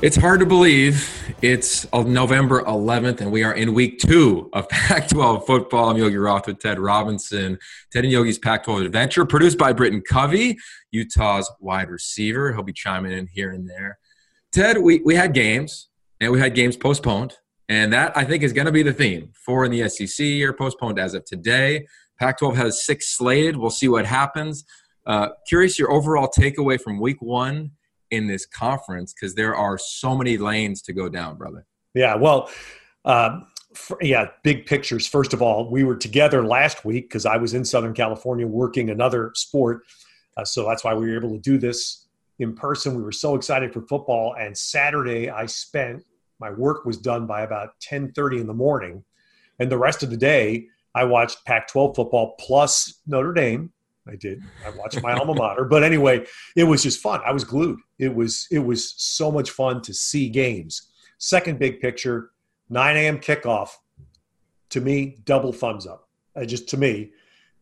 It's hard to believe it's November 11th and we are in week two of Pac 12 football. I'm Yogi Roth with Ted Robinson. Ted and Yogi's Pac 12 adventure, produced by Britton Covey, Utah's wide receiver. He'll be chiming in here and there. Ted, we, we had games and we had games postponed. And that, I think, is going to be the theme. Four in the SEC are postponed as of today. Pac 12 has six slated. We'll see what happens. Uh, curious your overall takeaway from week one in this conference because there are so many lanes to go down, brother. Yeah, well, for, yeah, big pictures. First of all, we were together last week because I was in Southern California working another sport. Uh, so that's why we were able to do this in person. We were so excited for football. And Saturday, I spent my work was done by about 10:30 in the morning, and the rest of the day I watched Pac-12 football plus Notre Dame I did. I watched my alma mater. But anyway, it was just fun. I was glued. It was it was so much fun to see games. Second big picture, 9 a.m. kickoff. To me, double thumbs up. I just to me,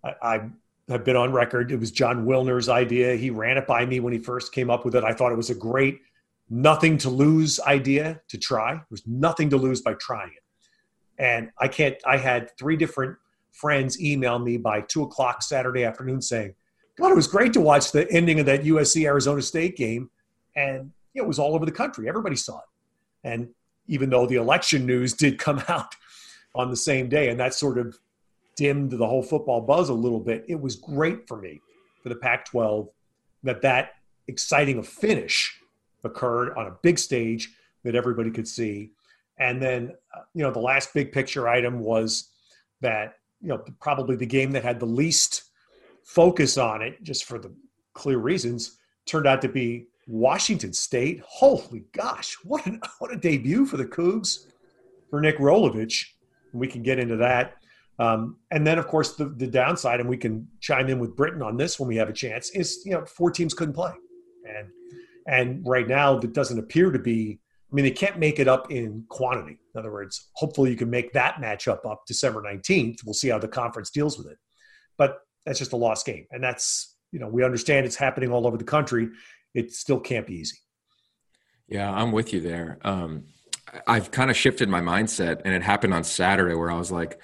I, I have been on record. It was Jon Wilner's idea. He ran it by me when he first came up with it. I thought it was a great, nothing to lose idea to try. There was nothing to lose by trying it. And I can't. I had three different friends email me by two o'clock Saturday afternoon saying, God, it was great to watch the ending of that USC Arizona State game. And it was all over the country. Everybody saw it. And even though the election news did come out on the same day, and that sort of dimmed the whole football buzz a little bit, it was great for me for the Pac 12 that that exciting a finish occurred on a big stage that everybody could see. And then, uh, you know, the last big picture item was that you know probably the game that had the least focus on it, just for the clear reasons, turned out to be Washington State. Holy gosh, what an what a debut for the Cougs for Nick Rolovich. We can get into that. Um, and then, of course, the, the downside, and we can chime in with Britton on this when we have a chance, is you know four teams couldn't play, and and right now that doesn't appear to be I mean, they can't make it up in quantity. In other words, hopefully you can make that matchup up December 19th. We'll see how the conference deals with it. But that's just a lost game. And that's, you know, we understand it's happening all over the country. It still can't be easy. Yeah, I'm with you there. Um, I've kind of shifted my mindset, and it happened on Saturday where I was like,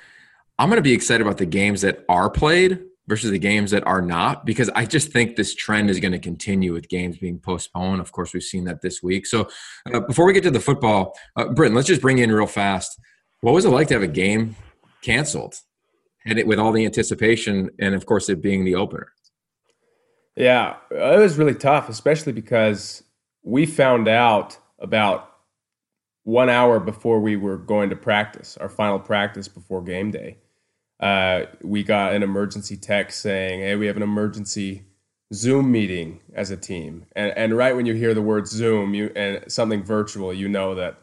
I'm going to be excited about the games that are played versus the games that are not because I just think this trend is going to continue with games being postponed. Of course, we've seen that this week. So uh, before we get to the football, uh, Britton, let's just bring in real fast. What was it like to have a game canceled and it with all the anticipation and of course it being the opener? Yeah, it was really tough, especially because we found out about one hour before we were going to practice, our final practice before game day uh, we got an emergency text saying, "Hey, we have an emergency Zoom meeting as a team." And and right when you hear the word Zoom, you and something virtual, you know that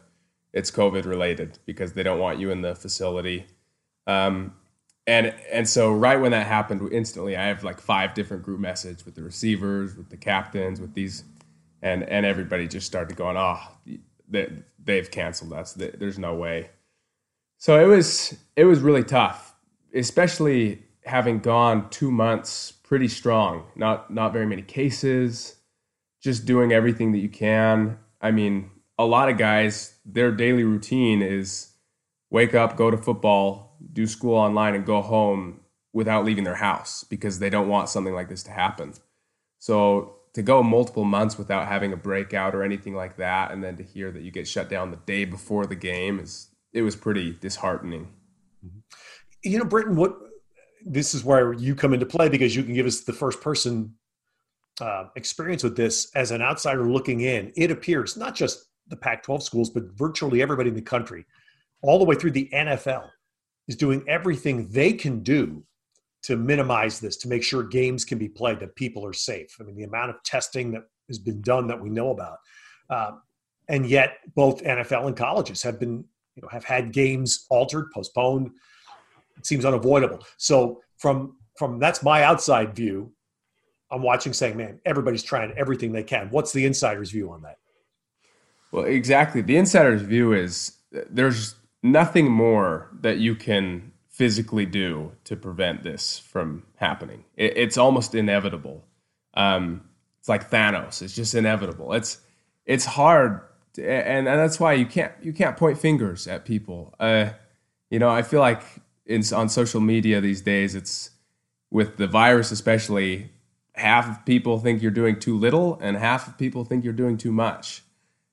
it's COVID related because they don't want you in the facility. Um, and and so right when that happened, instantly I have like five different group messages with the receivers, with the captains, with these, and and everybody just started going, "Oh, they, they've canceled us. There's no way." So it was it was really tough especially having gone two months pretty strong, not not very many cases, just doing everything that you can. I mean, a lot of guys, their daily routine is wake up, go to football, do school online, and go home without leaving their house because they don't want something like this to happen. So to go multiple months without having a breakout or anything like that, and then to hear that you get shut down the day before the game is it was pretty disheartening. Mm-hmm you know, Britton, what this is where you come into play because you can give us the first person uh, experience with this as an outsider looking in. It appears not just the Pac 12 schools, but virtually everybody in the country, all the way through the NFL, is doing everything they can do to minimize this, to make sure games can be played, that people are safe. I mean, the amount of testing that has been done that we know about. Uh, and yet, both NFL and colleges have been, you know, have had games altered, postponed, it seems unavoidable. So from from that's my outside view. I'm watching, saying, "Man, everybody's trying everything they can." What's the insider's view on that? Well, exactly. The insider's view is there's nothing more that you can physically do to prevent this from happening. It, it's almost inevitable. Um, it's like Thanos. It's just inevitable. It's it's hard and, and that's why you can't you can't point fingers at people. Uh, you know, I feel like in, on social media these days, it's with the virus especially. Half of people think you're doing too little, and half of people think you're doing too much.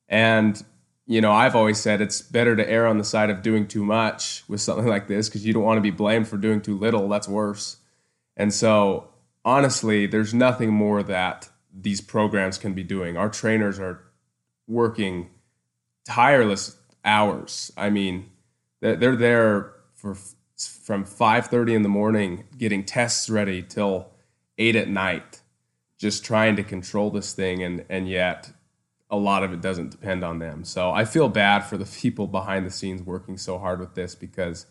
And you know, I've always said it's better to err on the side of doing too much with something like this because you don't want to be blamed for doing too little. That's worse. And so, honestly, there's nothing more that these programs can be doing. Our trainers are working tireless hours. I mean, they're there for from 5:30 in the morning getting tests ready till 8 at night just trying to control this thing and and yet a lot of it doesn't depend on them. So I feel bad for the people behind the scenes working so hard with this because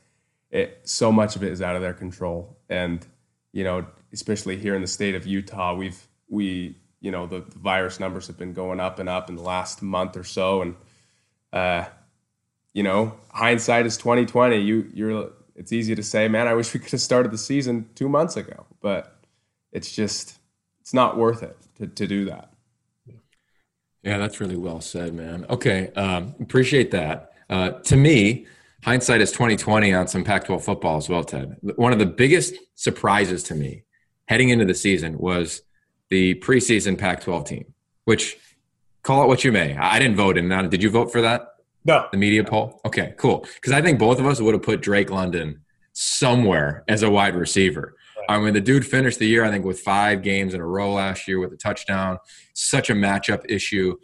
it so much of it is out of their control and you know especially here in the state of Utah we've we you know the, the virus numbers have been going up and up in the last month or so and uh, you know, hindsight is twenty twenty. You you're it's easy to say, man, I wish we could have started the season two months ago, but it's just it's not worth it to, to do that. Yeah, that's really well said, man. Okay, um, appreciate that. Uh, to me, hindsight is twenty twenty on some Pac-12 football as well, Ted. One of the biggest surprises to me heading into the season was the preseason Pac-12 team, which call it what you may. I didn't vote in. Did you vote for that? No. The media poll? Okay, cool. Because I think both of us would have put Drake London somewhere as a wide receiver. Right. I mean, the dude finished the year, I think, with five games in a row last year with a touchdown. Such a matchup issue.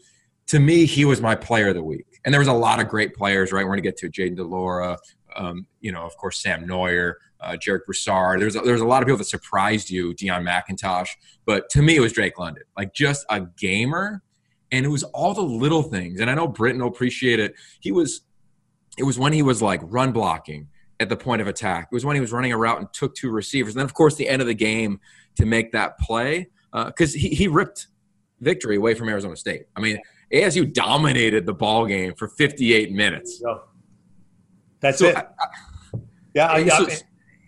To me, he was my player of the week. And there was a lot of great players, right? We're going to get to Jayden de Laura, um, you know, of course, Sam Noyer, uh, Jarek Broussard. There's a, there's a lot of people that surprised you, Deon McIntosh. But to me, it was Drake London. Like just a gamer and it was all the little things. And I know Britton will appreciate it. He was, it was when he was like run blocking at the point of attack. It was when he was running a route and took two receivers. And then, of course, the end of the game to make that play because uh, he, he ripped victory away from Arizona State. I mean, ASU dominated the ball game for 58 minutes. That's so it. I, I, yeah, I,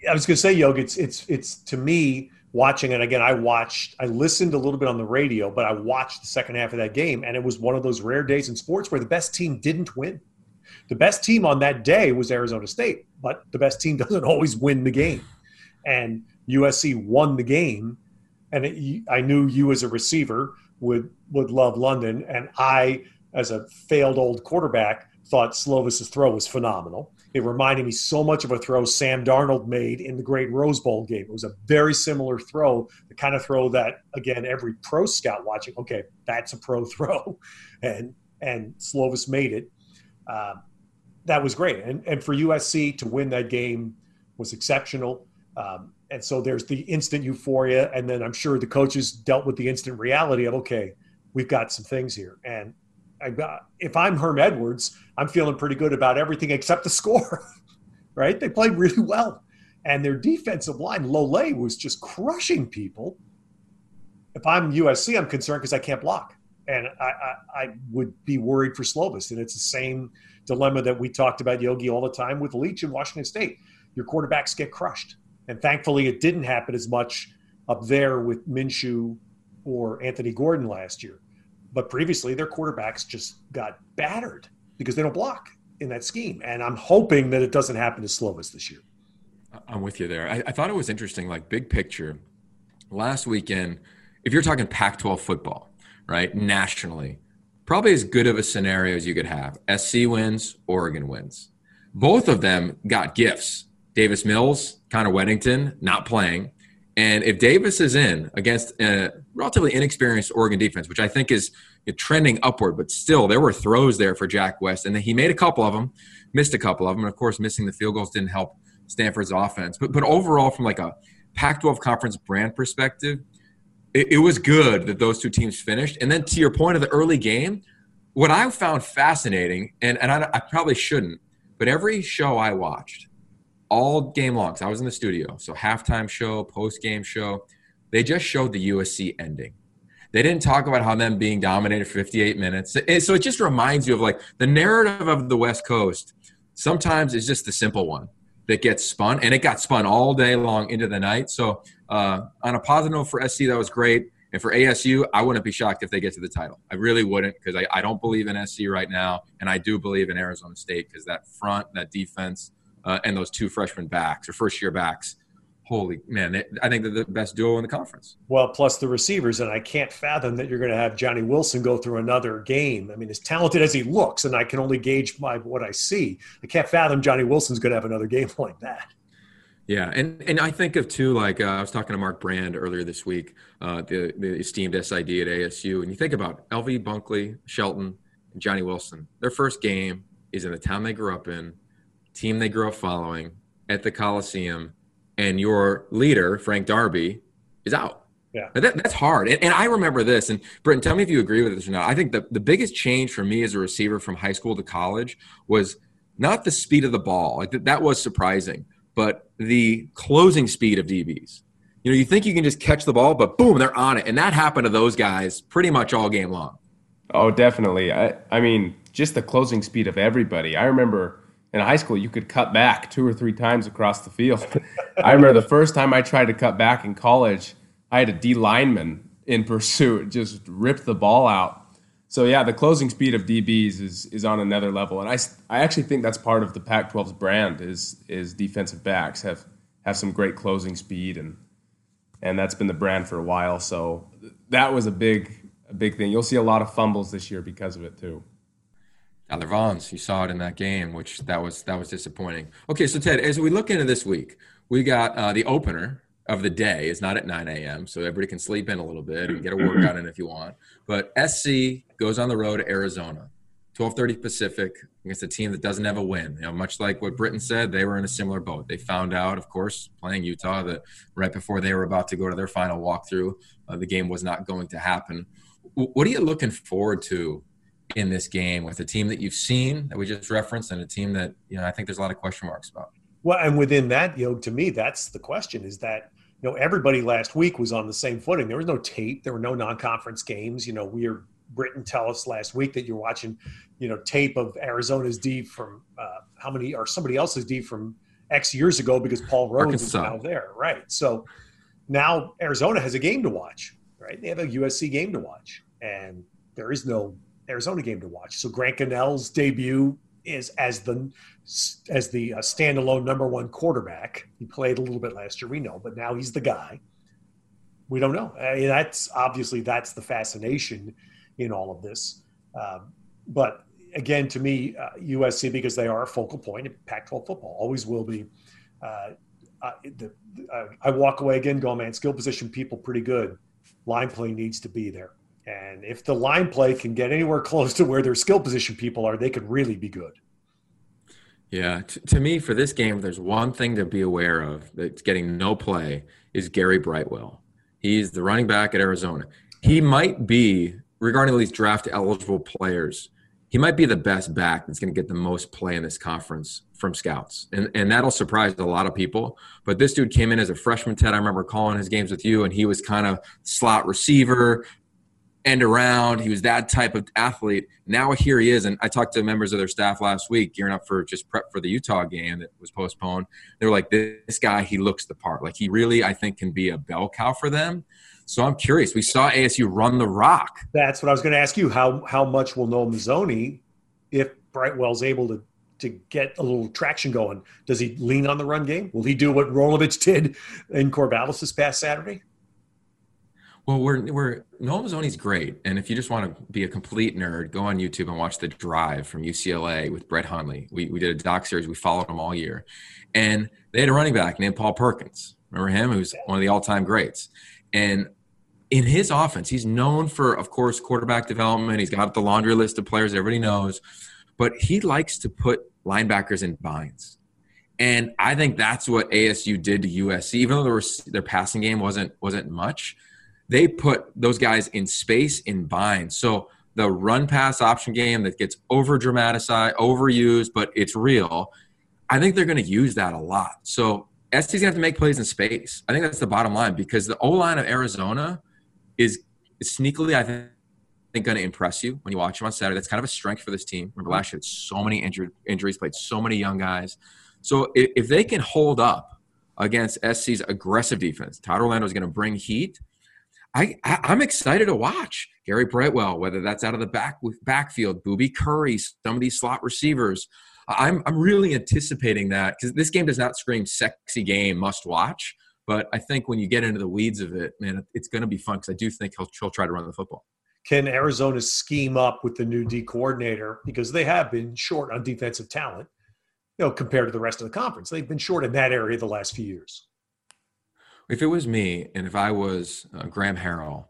I, was going to say, Yog, it's it's it's to me watching it again. I watched, I listened a little bit on the radio, but I watched the second half of that game, and it was one of those rare days in sports where the best team didn't win. The best team on that day was Arizona State, but the best team doesn't always win the game. And USC won the game, and it, I knew you as a receiver would would love London, and I, as a failed old quarterback, thought Slovis's throw was phenomenal. It reminded me so much of a throw Sam Darnold made in the great Rose Bowl game. It was a very similar throw, the kind of throw that again every pro scout watching, okay, that's a pro throw, and and Slovis made it. Uh, that was great, and and for USC to win that game was exceptional. Um, and so there's the instant euphoria, and then I'm sure the coaches dealt with the instant reality of okay, we've got some things here, and I if I'm Herm Edwards, I'm feeling pretty good about everything except the score, right? They played really well. And their defensive line, Lole, was just crushing people. If I'm USC, I'm concerned because I can't block. And I, I, I, would be worried for Slovis. And it's the same dilemma that we talked about, Yogi, all the time with Leach in Washington State. Your quarterbacks get crushed. And thankfully, it didn't happen as much up there with Minshew or Anthony Gordon last year. But previously, their quarterbacks just got battered because they don't block in that scheme. And I'm hoping that it doesn't happen to Slovis this year. I'm with you there. I, I thought it was interesting, like big picture. Last weekend, if you're talking Pac 12 football, right, nationally, probably as good of a scenario as you could have. SC wins, Oregon wins. Both of them got gifts. Davis Mills, Connor Wedington, not playing. And if Davis is in against a relatively inexperienced Oregon defense, which I think is trending upward, but still there were throws there for Jack West, and he made a couple of them, missed a couple of them, and of course missing the field goals didn't help Stanford's offense. But but overall, from like a Pac-12 conference brand perspective, it, it was good that those two teams finished. And then to your point of the early game, what I found fascinating, and and I, I probably shouldn't, but every show I watched all game long. So I was in the studio. So halftime show, post game show, they just showed the USC ending. They didn't talk about how them being dominated for 58 minutes. So it just reminds you of like the narrative of the West Coast. Sometimes is just the simple one that gets spun, and it got spun all day long into the night. So uh, on a positive note for SC, that was great. And for ASU, I wouldn't be shocked if they get to the title. I really wouldn't because I, I don't believe in SC right now, and I do believe in Arizona State because that front, that defense, uh, and those two freshman backs or first year backs holy man, I think they're the best duo in the conference. Well, plus the receivers, and I can't fathom that you're going to have Johnny Wilson go through another game. I mean, as talented as he looks, and I can only gauge by what I see, I can't fathom Johnny Wilson's going to have another game like that. Yeah, and and I think of too, like uh, I was talking to Mark Brand earlier this week, uh, the the esteemed SID at ASU, and you think about LV Bunkley, Shelton, and Johnny Wilson. Their first game is in the town they grew up in, team they grew up following at the Coliseum and your leader, Frank Darby, is out. Yeah. That, that's hard. And, and, I remember this. And Britton, tell me if you agree with this or not. I think the, the biggest change for me as a receiver from high school to college was not the speed of the ball. Like that, that was surprising, but the closing speed of DBs. You know, you think you can just catch the ball, but boom, they're on it. And that happened to those guys pretty much all game long. Oh, definitely. I, I mean, just the closing speed of everybody. I remember in high school, you could cut back two or three times across the field. I remember the first time I tried to cut back in college, I had a D lineman in pursuit, just ripped the ball out. So yeah, the closing speed of DBs is is on another level, and I, I actually think that's part of the Pac-12's brand is is defensive backs have have some great closing speed, and and that's been the brand for a while. So that was a big a big thing. You'll see a lot of fumbles this year because of it too. Tyler Vaughns, you saw it in that game, which that was that was disappointing. Okay, so Ted, as we look into this week, we got uh, the opener of the day is not at 9 a.m., so everybody can sleep in a little bit and get a workout in if you want. But SC goes on the road to Arizona, 12:30 Pacific against a team that doesn't have a win. You know, much like what Britton said, they were in a similar boat. They found out, of course, playing Utah, that right before they were about to go to their final walkthrough, uh, the game was not going to happen. What are you looking forward to in this game with a team that you've seen that we just referenced and a team that you know I think there's a lot of question marks about. Well, and within that, you know, to me, that's the question: is that you know everybody last week was on the same footing. There was no tape. There were no non-conference games. You know, we are Britton tell us last week that you're watching, you know, tape of Arizona's D from uh, how many or somebody else's D from X years ago because Paul Arkansas. is now there, right? So now Arizona has a game to watch, right? They have a USC game to watch, and there is no Arizona game to watch. So Grant Gunnell's debut is as the as the uh, standalone number one quarterback. He played a little bit last year, we know, but now he's the guy. We don't know. I mean, that's obviously that's the fascination in all of this. Um, but again, to me, uh, USC because they are a focal point of Pac-12 football, always will be. Uh, uh the, uh, I walk away again, going, man, skill position people pretty good. Line play needs to be there. And if the line play can get anywhere close to where their skill position people are, they could really be good. Yeah, T- to me, for this game, there's one thing to be aware of that's getting no play is Gary Brightwell. He's the running back at Arizona. He might be, regarding these draft eligible players, he might be the best back that's going to get the most play in this conference from scouts. And, and that'll surprise a lot of people. But this dude came in as a freshman, Ted. I remember calling his games with you, and he was kind of slot receiver, end around. He was that type of athlete. Now here he is. And I talked to members of their staff last week, gearing up for just prep for the Utah game that was postponed. They were like, this guy, he looks the part. Like he really, I think, can be a bell cow for them. So I'm curious. We saw ASU run the rock. That's what I was going to ask you. How how much will Noel Mazzone if Brightwell's able to to get a little traction going? Does he lean on the run game? Will he do what Rolovich did in Corvallis this past Saturday? Well, we're we're Noel Mazzone's great, and if you just want to be a complete nerd, go on YouTube and watch The Drive from UCLA with Brett Hundley. We we did a doc series. We followed him all year, and they had a running back named Paul Perkins. Remember him? Who's one of the all-time greats. And in his offense, he's known for, of course, quarterback development. He's got the laundry list of players everybody knows, but he likes to put linebackers in binds. And I think that's what ASU did to USC. Even though their, their passing game wasn't wasn't much, they put those guys in space in bind. So the run pass option game that gets over dramatized, overused, but it's real. I think they're going to use that a lot. So SC's going to have to make plays in space. I think that's the bottom line because the O line of Arizona is, sneakily, I think, think going to impress you when you watch them on Saturday. That's kind of a strength for this team. Remember last year, had so many injured, injuries, played so many young guys. So if, if they can hold up against SC's aggressive defense, Todd Orlando is going to bring heat – I, I am excited to watch Gary Brightwell, whether that's out of the back backfield, Boobie Curry, some of these slot receivers. I'm I'm really anticipating that because this game does not scream sexy game must watch, but I think when you get into the weeds of it, man, it's going to be fun because I do think he'll, he'll try to run the football. Can Arizona scheme up with the new D coordinator because they have been short on defensive talent, you know, compared to the rest of the conference? They've been short in that area the last few years. If it was me, and if I was uh, Graham Harrell,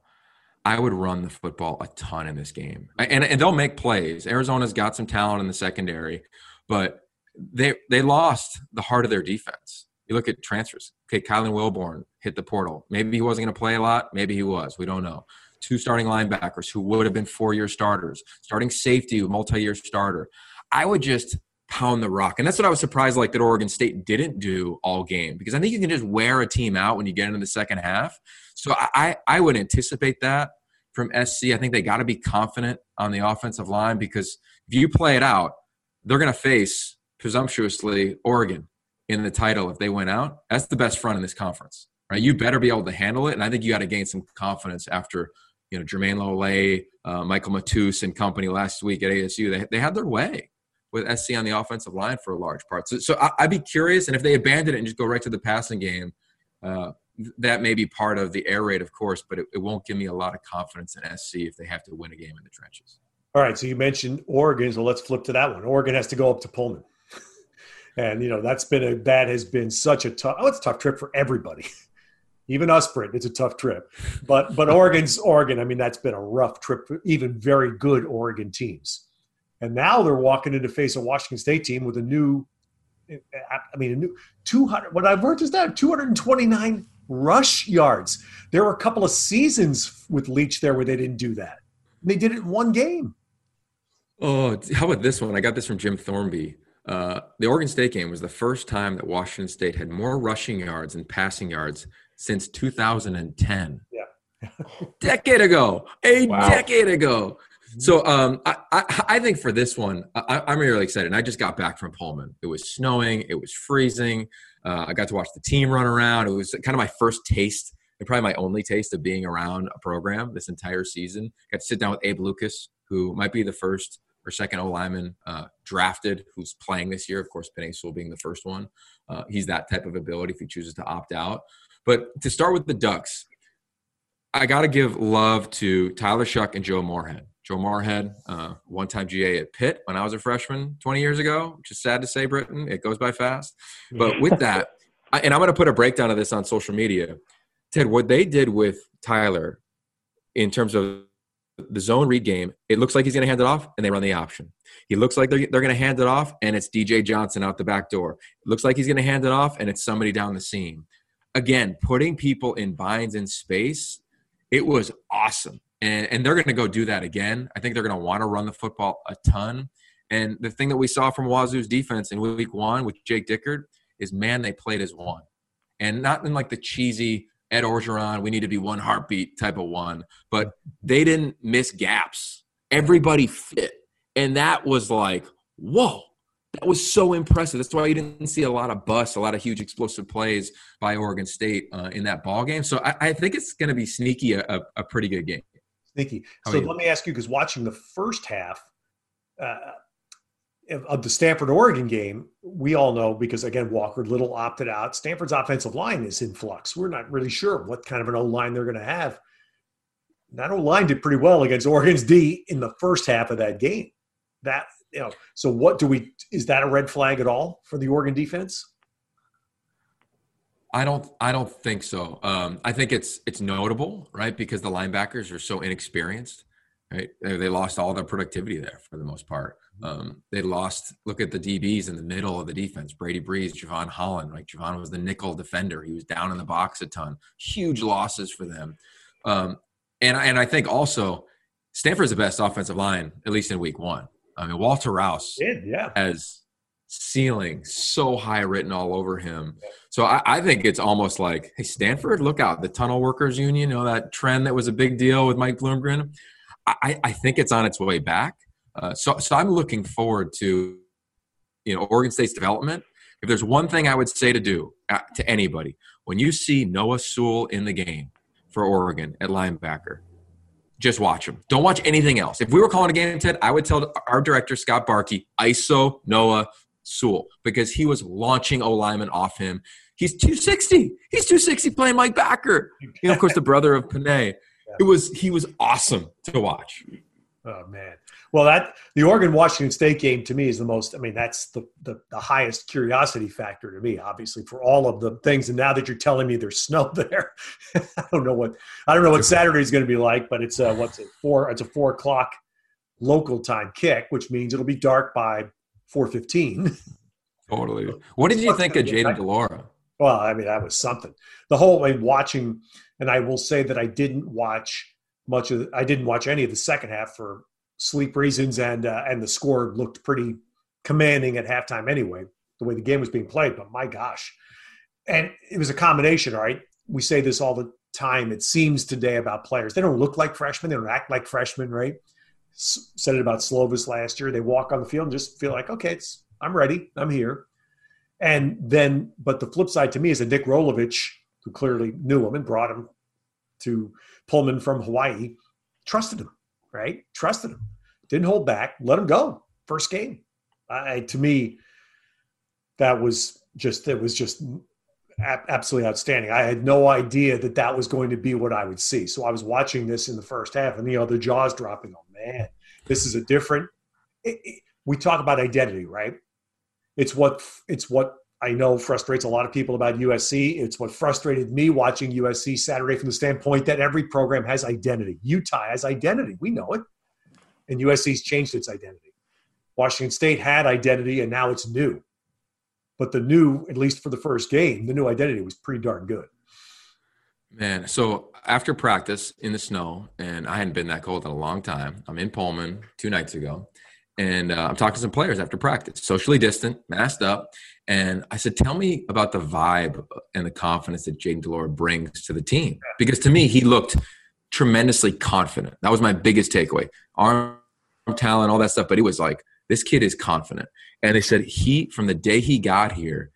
I would run the football a ton in this game, and and they'll make plays. Arizona's got some talent in the secondary, but they they lost the heart of their defense. You look at transfers. Okay, Kylan Wilborn hit the portal. Maybe he wasn't going to play a lot. Maybe he was. We don't know. Two starting linebackers who would have been four-year starters. Starting safety, multi-year starter. I would just pound the rock. And that's what I was surprised like that Oregon State didn't do all game because I think you can just wear a team out when you get into the second half. So I, I would anticipate that from SC. I think they got to be confident on the offensive line because if you play it out, they're going to face presumptuously Oregon in the title if they went out. That's the best front in this conference, right? You better be able to handle it, and I think you got to gain some confidence after you know Jermaine Lole, uh, Michael Matus, and company last week at ASU. They they had their way with SC on the offensive line for a large part. So, so I, would be curious, and if they abandon it and just go right to the passing game. Uh, that may be part of the air raid, of course, but it, it won't give me a lot of confidence in SC if they have to win a game in the trenches. All right, so you mentioned Oregon, so let's flip to that one. Oregon has to go up to Pullman, and you know that's been a that has been such a tough. Oh, it's a tough trip for everybody, even us, Brit. It's a tough trip, but but Oregon's Oregon. I mean, that's been a rough trip for even very good Oregon teams, and now they're walking into face a Washington State team with a new. I mean, a new 200. What I've learned is that 229 rush yards. There were a couple of seasons with Leach there where they didn't do that. They did it in one game. Oh, how about this one? I got this from Jim Thornby. Uh, the Oregon State game was the first time that Washington State had more rushing yards and passing yards since 2010. Yeah. decade ago. A wow. decade ago. So um, I, I, I, think for this one, I, am really excited. And I just got back from Pullman. It was snowing. It was freezing. Uh, I got to watch the team run around. It was kind of my first taste and probably my only taste of being around a program this entire season. Got to sit down with Abe Lucas, who might be the first or second O lineman uh, drafted who's playing this year. Of course, Sewell being the first one. Uh, he's that type of ability if he chooses to opt out. But to start with the Ducks, I got to give love to Tyler Shough and Joe Moorhead. Joe Moorhead, uh, one time GA at Pitt when I was a freshman 20 years ago, which is sad to say, Britton. It goes by fast. But with that, and I'm going to put a breakdown of this on social media. Ted, what they did with Tyler in terms of the zone read game, it looks like he's going to hand it off, and they run the option. He looks like they're, they're going to hand it off, and it's DJ Johnson out the back door. It looks like he's going to hand it off, and it's somebody down the seam. Again, putting people in binds in space, it was awesome. And, and they're going to go do that again. I think they're going to want to run the football a ton. And the thing that we saw from Wazoo's defense in week one with Jake Dickert is, man, they played as one. And not in like the cheesy – Ed Orgeron, we need to be one heartbeat type of one. But they didn't miss gaps. Everybody fit. And that was like, whoa, that was so impressive. That's why you didn't see a lot of busts, a lot of huge explosive plays by Oregon State uh, in that ball game. So I, I think it's going to be sneaky, a, a, pretty good game. Sneaky. How so let me ask you, because watching the first half, uh, of the Stanford Oregon game, we all know because again Walker Little opted out. Stanford's offensive line is in flux. We're not really sure what kind of an O line they're going to have. That O line did pretty well against Oregon's D in the first half of that game. That you know, so what do we? Is that a red flag at all for the Oregon defense? I don't. I don't think so. Um, I think it's it's notable, right? Because the linebackers are so inexperienced. Right? They lost all their productivity there for the most part. Um, they lost. Look at the DBs in the middle of the defense: Brady Breeze, Javon Holland. Like Javon was the nickel defender. He was down in the box a ton. Huge losses for them. Um, and and I think also Stanford's the best offensive line, at least in Week One. I mean, Walter Rouse did, yeah, has ceiling so high written all over him. So I, I, think it's almost like, hey, Stanford, look out! The Tunnel Workers Union, you know that trend that was a big deal with Mike Bloomgren. I, I think it's on its way back. Uh, so, so I'm looking forward to, you know, Oregon State's development. If there's one thing I would say to do uh, to anybody, when you see Noah Sewell in the game, for Oregon at linebacker. Just watch him. Don't watch anything else. If we were calling a game, Ted, I would tell our director, Scott Barkey, ISO Noah Sewell, because he was launching O lineman off him. He's 260. He's 260 playing Mike Backer. Know, of course, the brother of Penei. It was he was awesome to watch. Oh man. Well, that the Oregon Washington State game to me is the most. I mean, that's the, the, the highest curiosity factor to me. Obviously, for all of the things. And now that you're telling me there's snow there, I don't know what I don't know what Saturday is going to be like. But it's a what's it four? It's a four o'clock local time kick, which means it'll be dark by four fifteen. Totally. What did you think of Jayden de Laura? Well, I mean, that was something. The whole way watching, and I will say that I didn't watch much of I didn't watch any of the second half for sleep reasons, and uh, and the score looked pretty commanding at halftime anyway, the way the game was being played. But my gosh, and it was a combination. All right, we say this all the time. It seems today about players. They don't look like freshmen. They don't act like freshmen. Right? Said it about Slovis last year. They walk on the field and just feel like, okay, it's I'm ready. I'm here. And then, but the flip side to me is that Nick Rolovich, who clearly knew him and brought him to Pullman from Hawaii, trusted him, right? Trusted him. Didn't hold back, let him go. First game. I, to me, that was just, it was just absolutely outstanding. I had no idea that that was going to be what I would see. So I was watching this in the first half and, you know, the jaws dropping. Oh, man, this is a different. It, it, we talk about identity, right? It's what it's what I know frustrates a lot of people about USC. It's what frustrated me watching USC Saturday from the standpoint that every program has identity. Utah has identity. We know it. And USC's changed its identity. Washington State had identity and now it's new. But the new, at least for the first game, the new identity was pretty darn good. Man, so after practice in the snow, and I hadn't been that cold in a long time. I'm in Pullman two nights ago, and uh, I'm talking to some players after practice, socially distant, masked up, and I said, "Tell me about the vibe and the confidence that Jayden de Laura brings to the team." Because to me, he looked tremendously confident. That was my biggest takeaway. Arm talent, all that stuff, but he was like, "This kid is confident." And they said he, from the day he got here,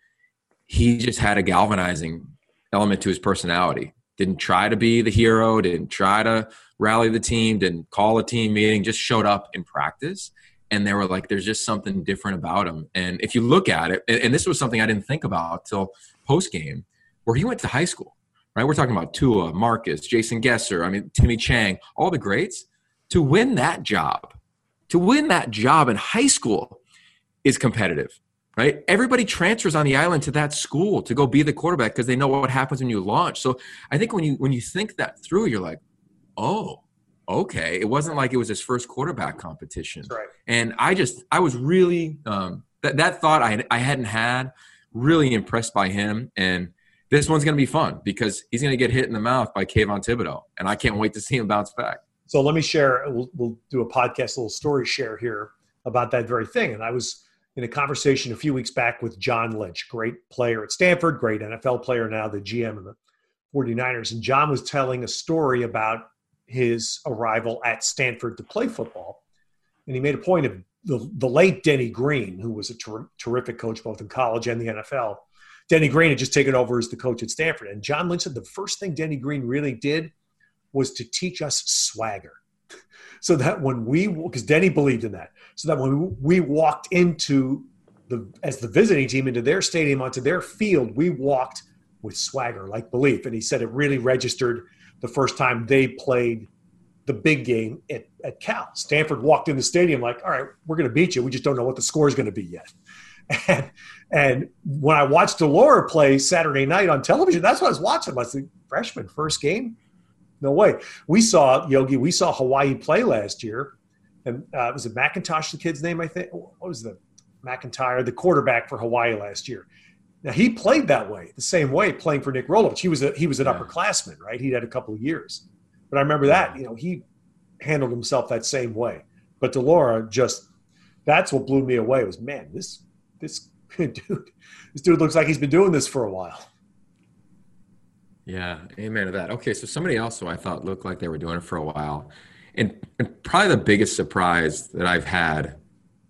he just had a galvanizing element to his personality. Didn't try to be the hero. Didn't try to rally the team. Didn't call a team meeting. Just showed up in practice and they were like, there's just something different about him. And if you look at it, and, this was something I didn't think about till post game, where he went to high school, right? We're talking about Tua, Marcus, Jason Gesser, I mean, Timmy Chang, all the greats. To win that job, to win that job in high school is competitive, right? Everybody transfers on the island to that school to go be the quarterback because they know what happens when you launch. So I think when you when you think that through, you're like, oh, okay. It wasn't like it was his first quarterback competition. Right. And I just, I was really, um, that, that thought I, I hadn't had, really impressed by him. And this one's going to be fun because he's going to get hit in the mouth by Kayvon Thibodeaux, And I can't wait to see him bounce back. So let me share, we'll, we'll do a podcast, a little story share here about that very thing. And I was in a conversation a few weeks back with John Lynch, great player at Stanford, great NFL player now, the GM of the 49ers. And John was telling a story about his arrival at Stanford to play football. And he made a point of the, the late Denny Green, who was a ter- terrific coach both in college and the NFL. Denny Green had just taken over as the coach at Stanford. And John Lynch said the first thing Denny Green really did was to teach us swagger. So that when we, because Denny believed in that, so that when we walked into the, as the visiting team into their stadium, onto their field, we walked with swagger, like belief. And he said it really registered the first time they played the big game at, at Cal. Stanford walked in the stadium like, all right, we're going to beat you. We just don't know what the score is going to be yet. And, and when I watched de Laura play Saturday night on television, that's what I was watching. I was like, freshman, first game? No way. We saw, Yogi, we saw Hawaii play last year. And uh, was it McIntosh, the kid's name, I think? What was the McIntyre, the quarterback for Hawaii last year? Now he played that way, the same way, playing for Nick Rolovich. He was a, he was an yeah. upperclassman, right? He had a couple of years, but I remember that. You know, he handled himself that same way. But de Laura just that's what blew me away. Was man, this this dude, this dude looks like he's been doing this for a while. Yeah, amen to that. Okay, so somebody else who I thought looked like they were doing it for a while, and, and probably the biggest surprise that I've had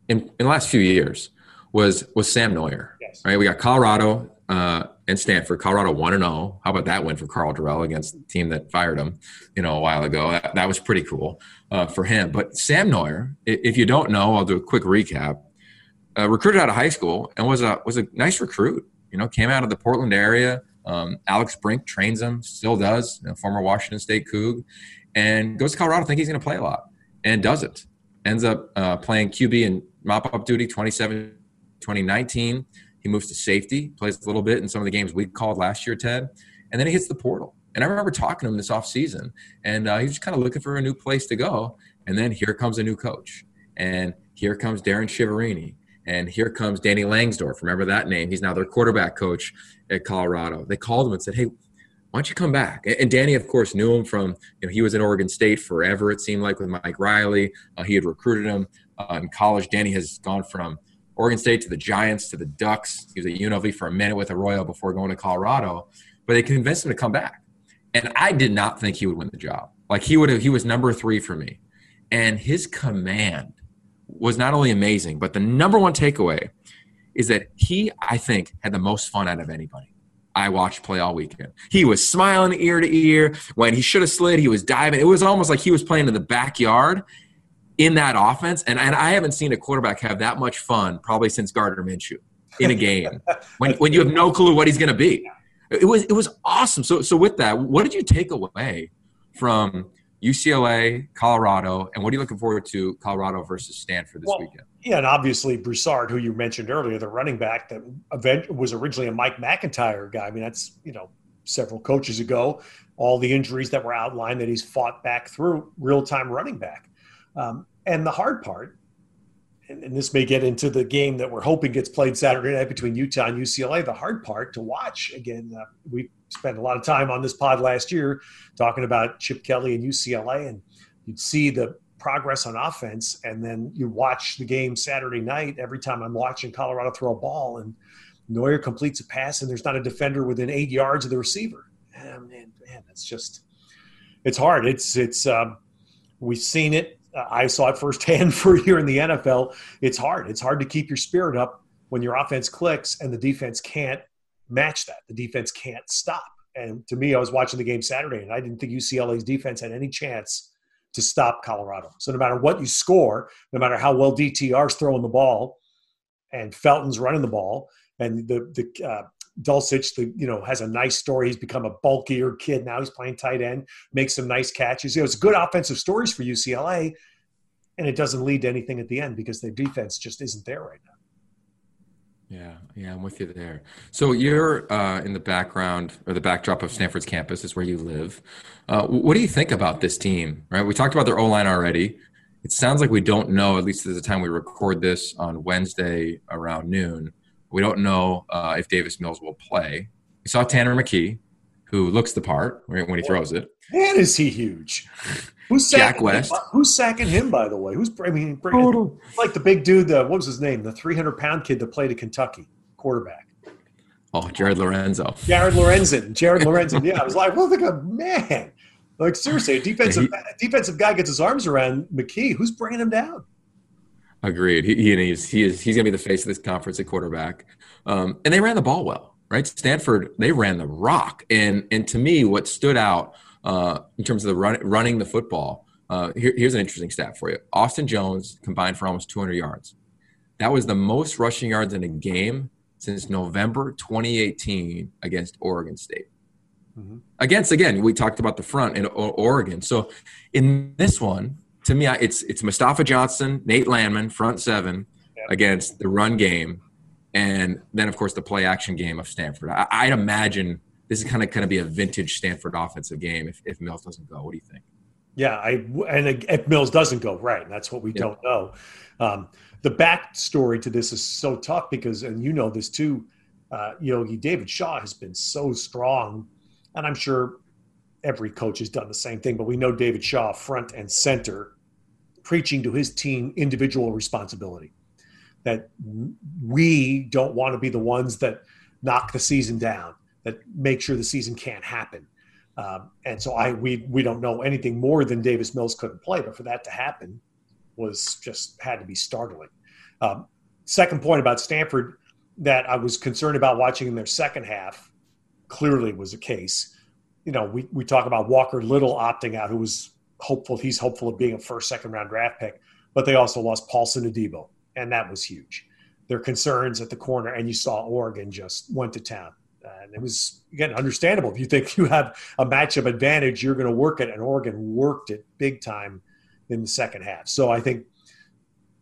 in, in the last few years was was Sam Noyer. Yes. Right, we got Colorado, uh, and Stanford. Colorado 1 and 0. How about that win for Karl Dorrell against the team that fired him, you know, a while ago? That, that was pretty cool uh, for him. But Sam Noyer, if you don't know, I'll do a quick recap. Uh, recruited out of high school and was a was a nice recruit. You know, came out of the Portland area. Um, Alex Brink trains him, still does. You know, former Washington State Coug, and goes to Colorado. Think he's going to play a lot, and doesn't. Ends up uh, playing QB and mop up duty 27, 2019 he moves to safety, plays a little bit in some of the games we called last year, Ted, and then he hits the portal. And I remember talking to him this offseason, and uh, he's just kind of looking for a new place to go. And then here comes a new coach, and here comes Darren Chiaverini, and here comes Danny Langsdorf. Remember that name? He's now their quarterback coach at Colorado. They called him and said, "Hey, why don't you come back?" And Danny, of course, knew him from you know he was in Oregon State forever. It seemed like with Mike Riley, uh, he had recruited him uh, in college. Danny has gone from Oregon State to the Giants to the Ducks. He was at UNLV for a minute with Arroyo before going to Colorado, but they convinced him to come back. And I did not think he would win the job. Like he would have, he was number three for me. And his command was not only amazing, but the number one takeaway is that he, I think, had the most fun out of anybody. I watched play all weekend. He was smiling ear to ear. When he should have slid, he was diving. It was almost like he was playing in the backyard in that offense. And, and I haven't seen a quarterback have that much fun probably since Gardner Minshew in a game when, when you have no clue what he's going to be. It was it was awesome. So so with that, what did you take away from UCLA, Colorado, and what are you looking forward to Colorado versus Stanford this well, weekend? Yeah, and obviously Broussard, who you mentioned earlier, the running back that event was originally a Mike McIntyre guy. I mean, that's you know several coaches ago. All the injuries that were outlined that he's fought back through, real time running back. Um, and the hard part, and, and, this may get into the game that we're hoping gets played Saturday night between Utah and UCLA. The hard part to watch, again, uh, we spent a lot of time on this pod last year talking about Chip Kelly and UCLA, and you'd see the progress on offense, and then you watch the game Saturday night. Every time I'm watching Colorado throw a ball, and Noyer completes a pass, and there's not a defender within eight yards of the receiver. And, man, man, it's just it's hard. It's it's um, we've seen it I saw it firsthand for a year in the NFL. It's hard. It's hard to keep your spirit up when your offense clicks and the defense can't match that. The defense can't stop. And to me, I was watching the game Saturday, and I didn't think UCLA's defense had any chance to stop Colorado. So no matter what you score, no matter how well DTR's throwing the ball, and Felton's running the ball, and the the uh, Dulcich, the you know, has a nice story. He's become a bulkier kid now. He's playing tight end, makes some nice catches. You know, it's good offensive stories for UCLA, and it doesn't lead to anything at the end because their defense just isn't there right now. Yeah, yeah, I'm with you there. So you're uh, in the background or the backdrop of Stanford's campus is where you live. Uh, what do you think about this team? Right, we talked about their O line already. It sounds like we don't know, at least at the time we record this on Wednesday around noon. We don't know uh, if Davis Mills will play. We saw Tanner McKee, who looks the part when he throws it. Man, is he huge! Who's Jack West? Him? Who's sacking him, by the way? Who's I mean, like the big dude. The what was his name? The 300 pound kid that played at Kentucky, quarterback. Oh, Jared Lorenzo. Jared Lorenzen. Jared Lorenzen. Yeah, I was like, well, like a man. Like seriously, a defensive yeah, he, defensive guy gets his arms around McKee. Who's bringing him down? Agreed. He, he he's he is he's gonna be the face of this conference at quarterback. Um, and they ran the ball well, right? Stanford they ran the rock, and and to me, what stood out uh, in terms of the run, running the football. Uh, here, here's an interesting stat for you: Austin Jones combined for almost 200 yards. That was the most rushing yards in a game since November 2018 against Oregon State. Mm-hmm. Against again, we talked about the front in Oregon. So in this one, to me, it's it's Mustafa Johnson, Nate Landman, front seven yep. against the run game, and then of course the play action game of Stanford. I, would imagine this is kind of kind of be a vintage Stanford offensive game if, if Mills doesn't go. What do you think? Yeah, I and if Mills doesn't go, right, that's what we yep. don't know. Um, the backstory to this is so tough because, and you know this too, uh, Yogi David Shaw has been so strong, and I'm sure every coach has done the same thing. But we know David Shaw front and center preaching to his team individual responsibility. That we don't want to be the ones that knock the season down, that make sure the season can't happen. Um, and so I we we don't know anything more than Davis Mills couldn't play, but for that to happen was just had to be startling. Um, second point about Stanford that I was concerned about watching in their second half clearly was a case. You know, we, we talk about Walker Little opting out, who was hopeful. He's hopeful of being a first, second round draft pick, but they also lost Paulson Adebo, and that was huge. Their concerns at the corner, and you saw Oregon just went to town. And it was, again, understandable. If you think you have a matchup advantage, you're going to work it, and Oregon worked it big time in the second half. So I think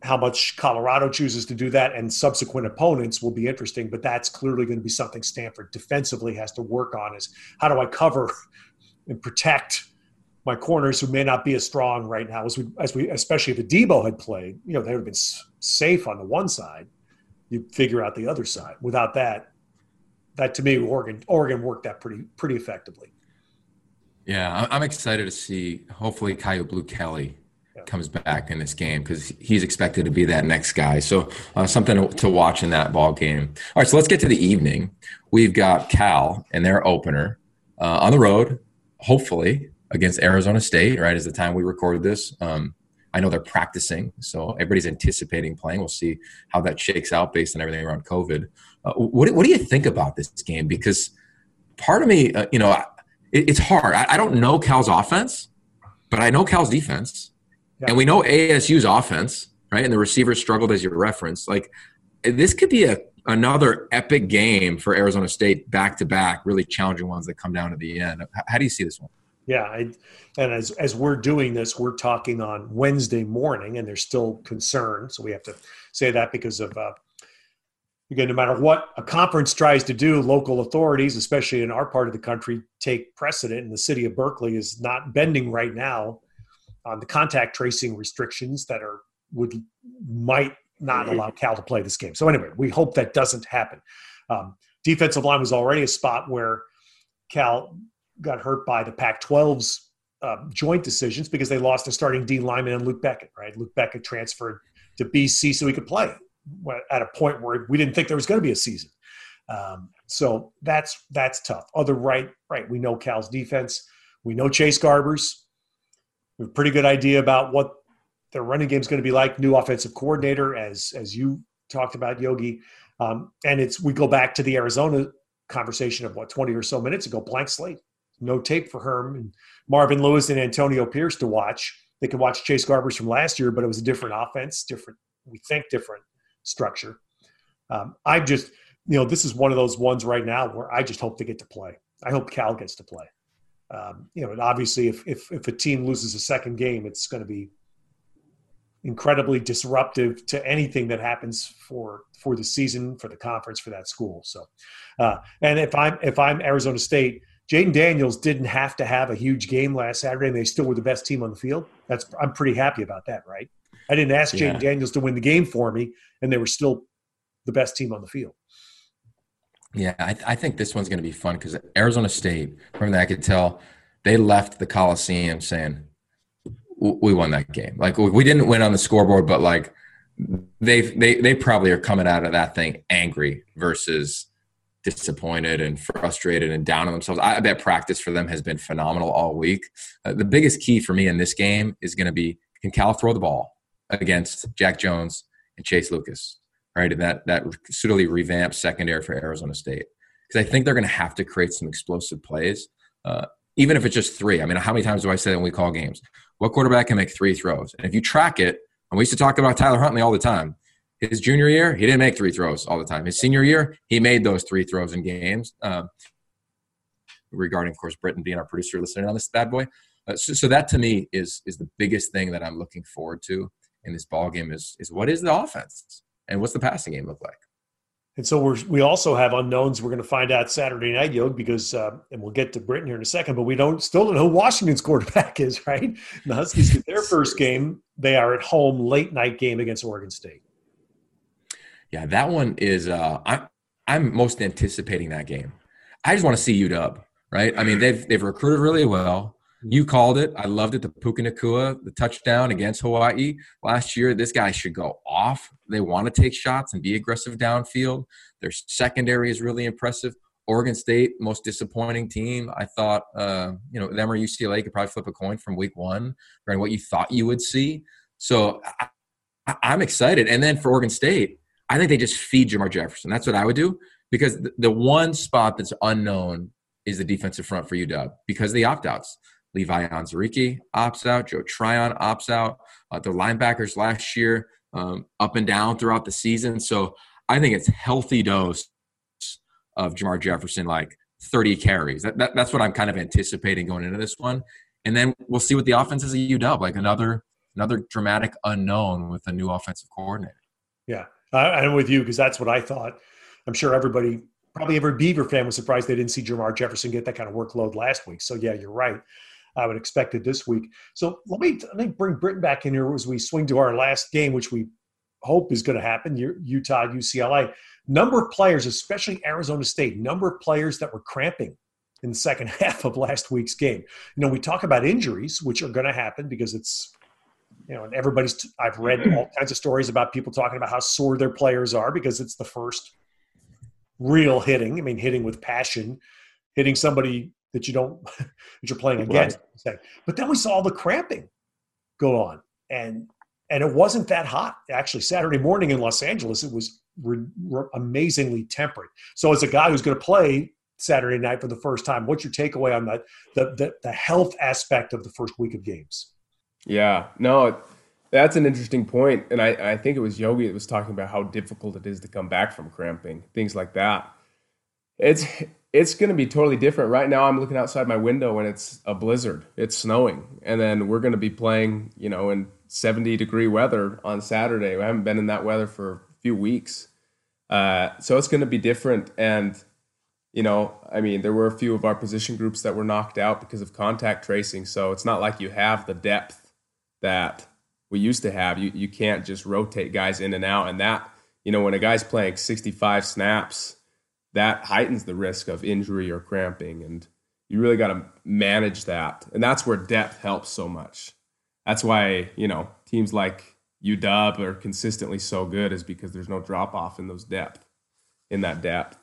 how much Colorado chooses to do that and subsequent opponents will be interesting, but that's clearly going to be something Stanford defensively has to work on is how do I cover and protect my corners who may not be as strong right now as we, as we especially if Debo had played, you know, they would have been safe on the one side. You figure out the other side. Without that, that to me, Oregon Oregon worked that pretty pretty effectively. Yeah, I'm excited to see. Hopefully, Kyu Blu Kelly comes back in this game because he's expected to be that next guy. So uh, something to watch in that ball game. All right, so let's get to the evening. We've got Cal and their opener uh, on the road, hopefully against Arizona State. Right, is the time we recorded this. Um, I know they're practicing, so everybody's anticipating playing. We'll see how that shakes out based on everything around COVID. Uh, what, what do you think about this game? Because part of me, uh, you know, it, it's hard. I, I don't know Cal's offense, but I know Cal's defense yeah. And we know ASU's offense, right? And the receivers struggled as you referenced. Like this could be a another epic game for Arizona State back to back, really challenging ones that come down to the end. How do you see this one? Yeah, I, and as as we're doing this, we're talking on Wednesday morning, and there's still concern. So we have to say that because of uh, again, no matter what a conference tries to do, local authorities, especially in our part of the country, take precedent. And the city of Berkeley is not bending right now on the contact tracing restrictions that are would might not allow Cal to play this game. So anyway, we hope that doesn't happen. Um, defensive line was already a spot where Cal got hurt by the Pac-12's uh, joint decisions because they lost a starting D lineman and Luc Bequette. Right, Luc Bequette transferred to BC so he could play at a point where we didn't think there was going to be a season. Um, so that's that's tough. Other right, right. We know Cal's defense. We know Chase Garbers we have a pretty good idea about what their running game is going to be like. New offensive coordinator, as as you talked about, Yogi, um, and it's we go back to the Arizona conversation of what twenty or so minutes ago. Blank slate, no tape for Herm and Marvin Lewis and Antonio Pierce to watch. They could watch Chase Garbers from last year, but it was a different offense, different we think different structure. Um, I'm just you know this is one of those ones right now where I just hope to get to play. I hope Cal gets to play um, you know, and obviously, if, if if a team loses a second game, it's going to be incredibly disruptive to anything that happens for for the season, for the conference, for that school. So, uh, and if I'm if I'm Arizona State, Jayden Daniels didn't have to have a huge game last Saturday, and they still were the best team on the field. That's I'm pretty happy about that, right? I didn't ask yeah. Jayden Daniels to win the game for me, and they were still the best team on the field. Yeah, I, I think this one's going to be fun because Arizona State, from that I could tell, they left the Coliseum saying, "We won that game." Like we didn't win on the scoreboard, but like they they they probably are coming out of that thing angry versus disappointed and frustrated and down on themselves. I bet practice for them has been phenomenal all week. Uh, the biggest key for me in this game is going to be can Cal throw the ball against Jack Jones and Chase Lucas? right? And that that suitably revamped secondary for Arizona State because I think they're going to have to create some explosive plays, uh, even if it's just three. I mean, how many times do I say when we call games? What quarterback can make three throws? And if you track it, and we used to talk about Tyler Huntley all the time. His junior year, he didn't make three throws all the time. His senior year, he made those three throws in games. Um, regarding, of course, Britton being our producer listening on this bad boy. Uh, so, so, that to me is is the biggest thing that I'm looking forward to in this ball game is is what is the offense? and what's the passing game look like? And so we're, we also have unknowns. We're going to find out Saturday night, Yog, because uh, and we'll get to Britton here in a second. But we don't still don't know who Washington's quarterback is, right? The Huskies get their first game. They are at home late night game against Oregon State. Yeah, that one is. Uh, I'm I'm most anticipating that game. I just want to see UW, right? I mean, they've they've recruited really well. You called it. I loved it. The Puka Nacua, the touchdown against Hawaii last year. This guy should go off. They want to take shots and be aggressive downfield. Their secondary is really impressive. Oregon State, most disappointing team. I thought, uh, you know, them or UCLA could probably flip a coin from week one what you thought you would see. So I, I'm excited. And then for Oregon State, I think they just feed Jermar Jefferson. That's what I would do because the, the one spot that's unknown is the defensive front for UW because the opt outs. Levi Onwuzurike opts out. Joe Tryon opts out. Uh, the linebackers last year um, up and down throughout the season. So I think it's healthy dose of Jermar Jefferson, like 30 carries. That, that, that's what I'm kind of anticipating going into this one. And then we'll see what the offense is at UW, like another another dramatic unknown with a new offensive coordinator. Yeah, I'm with you because that's what I thought. I'm sure everybody, probably every Beaver fan was surprised they didn't see Jermar Jefferson get that kind of workload last week. So yeah, you're right. I would expect it this week. So let me bring Britton back in here as we swing to our last game, which we hope is going to happen. Utah, UCLA. Number of players, especially Arizona State, number of players that were cramping in the second half of last week's game. You know, we talk about injuries, which are going to happen because it's you know, and everybody's. I've read all kinds of stories about people talking about how sore their players are because it's the first real hitting. I mean, hitting with passion, hitting somebody that you don't that you're playing against. Right. But then we saw all the cramping go on, and and it wasn't that hot actually. Saturday morning in Los Angeles, it was re- re- amazingly temperate. So as a guy who's going to play Saturday night for the first time, what's your takeaway on that the, the the health aspect of the first week of games? Yeah, no, that's an interesting point, and I, I think it was Yogi that was talking about how difficult it is to come back from cramping, things like that. It's it's going to be totally different. Right now, I'm looking outside my window and it's a blizzard. It's snowing, and then we're going to be playing, you know, in 70 degree weather on Saturday. We haven't been in that weather for a few weeks, uh, so it's going to be different. And you know, I mean, there were a few of our position groups that were knocked out because of contact tracing. So it's not like you have the depth that we used to have. You you can't just rotate guys in and out, and that you know, when a guy's playing 65 snaps that heightens the risk of injury or cramping. And you really got to manage that. And that's where depth helps so much. That's why, you know, teams like UW are consistently so good is because there's no drop off in those depth, in that depth.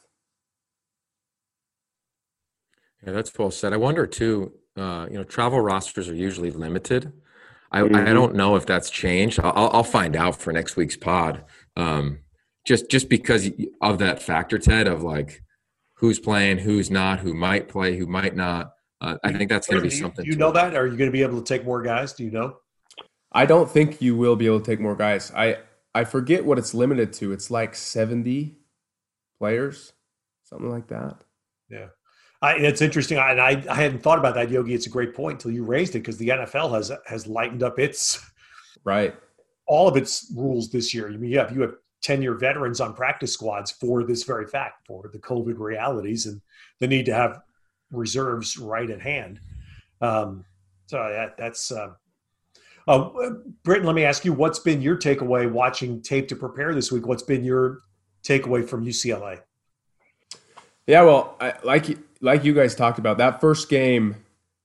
Yeah, that's well said. I wonder too, uh, you know, travel rosters are usually limited. I, mm-hmm. I don't know if that's changed. I'll, I'll find out for next week's pod. Um, just just because of that factor, Ted, of like who's playing, who's not, who might play, who might not. Uh, I think that's going to be something. Do you know that? Are you going to be able to take more guys? Do you know? I don't think you will be able to take more guys. I I forget what it's limited to. It's like seventy players, something like that. Yeah. I, it's interesting, I, and I, I hadn't thought about that, Yogi. It's a great point until you raised it because the NFL has has lightened up its right all of its rules this year. I mean, you have you have 10 year veterans on practice squads for this very fact, for the COVID realities and the need to have reserves right at hand. Um, so that, that's, uh, uh, Britton, let me ask you, what's been your takeaway watching tape to prepare this week? What's been your takeaway from UCLA? Yeah, well, I, like like you guys talked about, that first game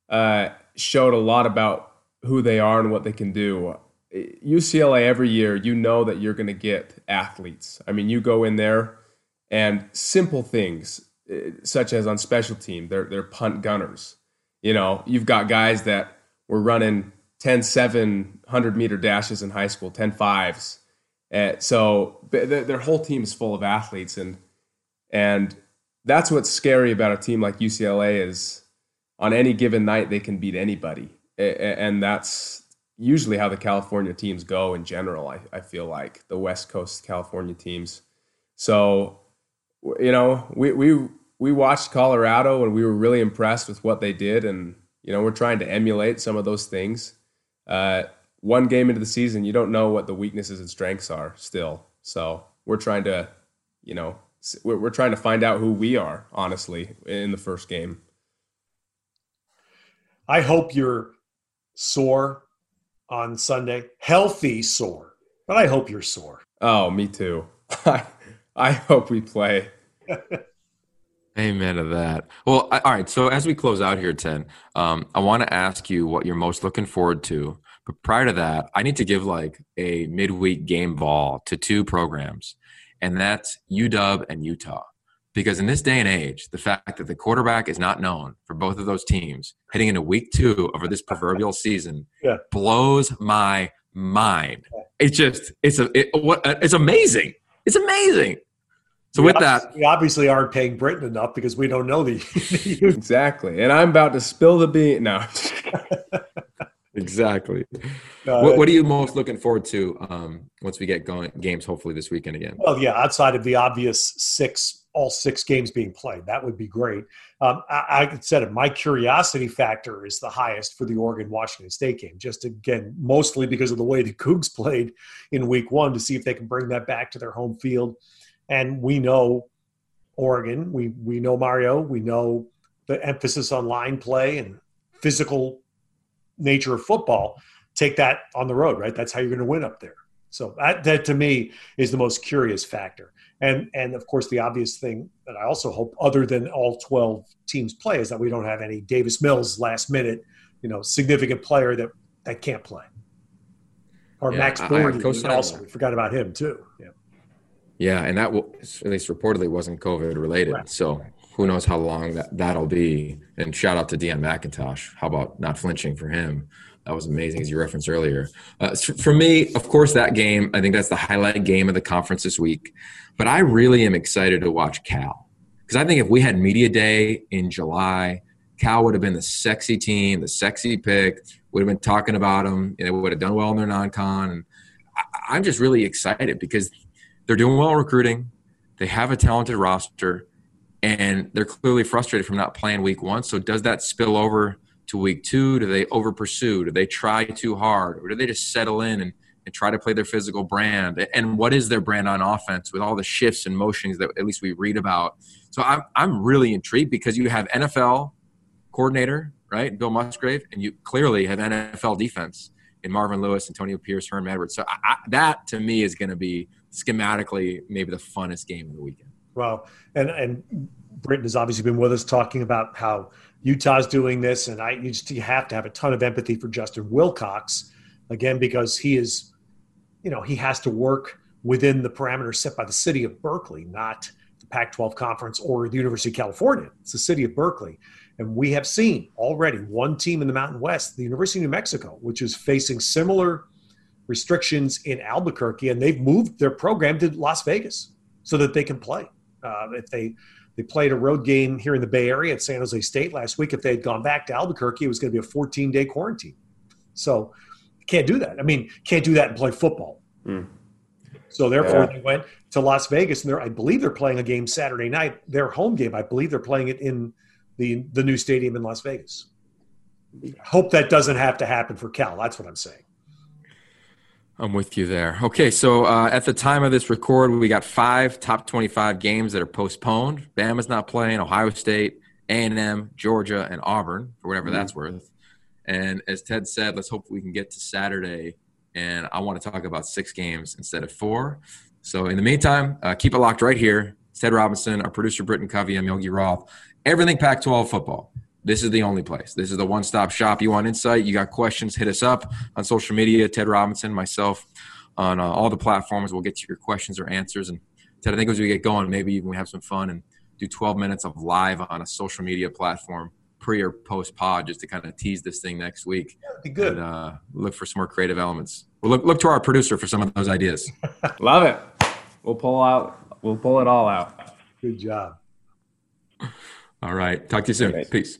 uh, showed a lot about who they are and what they can do. UCLA every year, you know that you're going to get athletes. I mean, you go in there and simple things eh, such as on special team, they're they're punt gunners. You know, you've got guys that were running 10 7 100 meter dashes in high school, 10 fives. Uh, so their whole team is full of athletes and and that's what's scary about a team like UCLA is on any given night they can beat anybody. And that's usually how the California teams go in general. I, I feel like the West Coast California teams. So, you know, we, we, we watched Colorado and we were really impressed with what they did. And, you know, we're trying to emulate some of those things. Uh, one game into the season, you don't know what the weaknesses and strengths are still. So we're trying to, you know, we're, we're trying to find out who we are, honestly, in the first game. I hope you're sore on Sunday. Healthy sore, but I hope you're sore. Oh, me too. I I hope we play. Amen to that. Well, I, all right. So as we close out here, Ted, um, I want to ask you what you're most looking forward to. But prior to that, I need to give like a midweek game ball to two programs, and that's UW and Utah. Because in this day and age, the fact that the quarterback is not known for both of those teams heading into week two over this proverbial season yeah. blows my mind. It's just, it's a, it, what, it's amazing. It's amazing. So with that, we obviously aren't paying Britton enough because we don't know the exactly. And I'm about to spill the bean. No. exactly. Uh, what, what, are you most looking forward to um, once we get going games? Hopefully this weekend again. Well, yeah, outside of the obvious six, all six games being played, that would be great. Um, I, I said it. My curiosity factor is the highest for the Oregon Washington State game. Just again, mostly because of the way the Cougs played in Week One, to see if they can bring that back to their home field. And we know Oregon. We we know Mario. We know the emphasis on line play and physical nature of football, take that on the road, right? That's how you're going to win up there. So that, that to me is the most curious factor. And and of course the obvious thing that I also hope, other than all 12 teams play, is that we don't have any Davis Mills last minute, you know, significant player that that can't play. Or yeah, Max Borghi also. We forgot about him too. Yeah. Yeah, and that at least reportedly wasn't COVID related. Right. So who knows how long that, that'll be. And shout out to Deon McIntosh. How about not flinching for him? That was amazing, as you referenced earlier. Uh, for me, of course, that game, I think that's the highlight game of the conference this week. But I really am excited to watch Cal. Because I think if we had Media Day in July, Cal would have been the sexy team, the sexy pick, would have been talking about them, and they would have done well in their non con. And I'm just really excited because they're doing well recruiting. They have a talented roster and they're clearly frustrated from not playing week one. So does that spill over to week two? Do they over pursue? Do they try too hard, or do they just settle in and, and try to play their physical brand? And what is their brand on offense with all the shifts and motions that at least we read about? So I'm I'm really intrigued because you have NFL coordinator right, Bill Musgrave, and you clearly have NFL defense in Marvin Lewis, Antonio Pierce, Herm Edwards. So I, that to me is going to be schematically maybe the funnest game of the weekend. Well, and and Britton has obviously been with us talking about how Utah's doing this, and I you just you have to have a ton of empathy for Justin Wilcox, again because he is, you know, he has to work within the parameters set by the city of Berkeley, not the Pac-12 conference or the University of California. It's the city of Berkeley, and we have seen already one team in the Mountain West, the University of New Mexico, which is facing similar restrictions in Albuquerque, and they've moved their program to Las Vegas so that they can play. Uh, if they they played a road game here in the Bay Area at San Jose State last week. If they had gone back to Albuquerque, it was going to be a 14 day quarantine. So can't do that. I mean, can't do that and play football. Mm. So therefore, yeah. they went to Las Vegas, and I believe they're playing a game Saturday night. Their home game, I believe they're playing it in the the new stadium in Las Vegas. Hope that doesn't have to happen for Cal. That's what I'm saying. I'm with you there. Okay, so uh, at the time of this record, we got five top 25 games that are postponed. Bama's not playing. Ohio State, A&M, Georgia, and Auburn for whatever mm-hmm. that's worth. And as Ted said, let's hope we can get to Saturday. And I want to talk about six games instead of four. So in the meantime, uh, keep it locked right here. It's Ted Robinson, our producer Britton Covey, I'm Yogi Roth. Everything Pac-12 football this is the only place. This is the one stop shop. You want insight? You got questions? Hit us up on social media. Ted Robinson, myself, on uh, all the platforms. We'll get to your questions or answers. And Ted, I think as we get going, maybe even we have some fun and do 12 minutes of live on a social media platform pre or post pod just to kind of tease this thing next week. Yeah, be good. And, uh, look for some more creative elements. We'll look, look to our producer for some of those ideas. Love it. We'll pull out. We'll pull it all out. Good job. All right. Talk to you soon. Peace.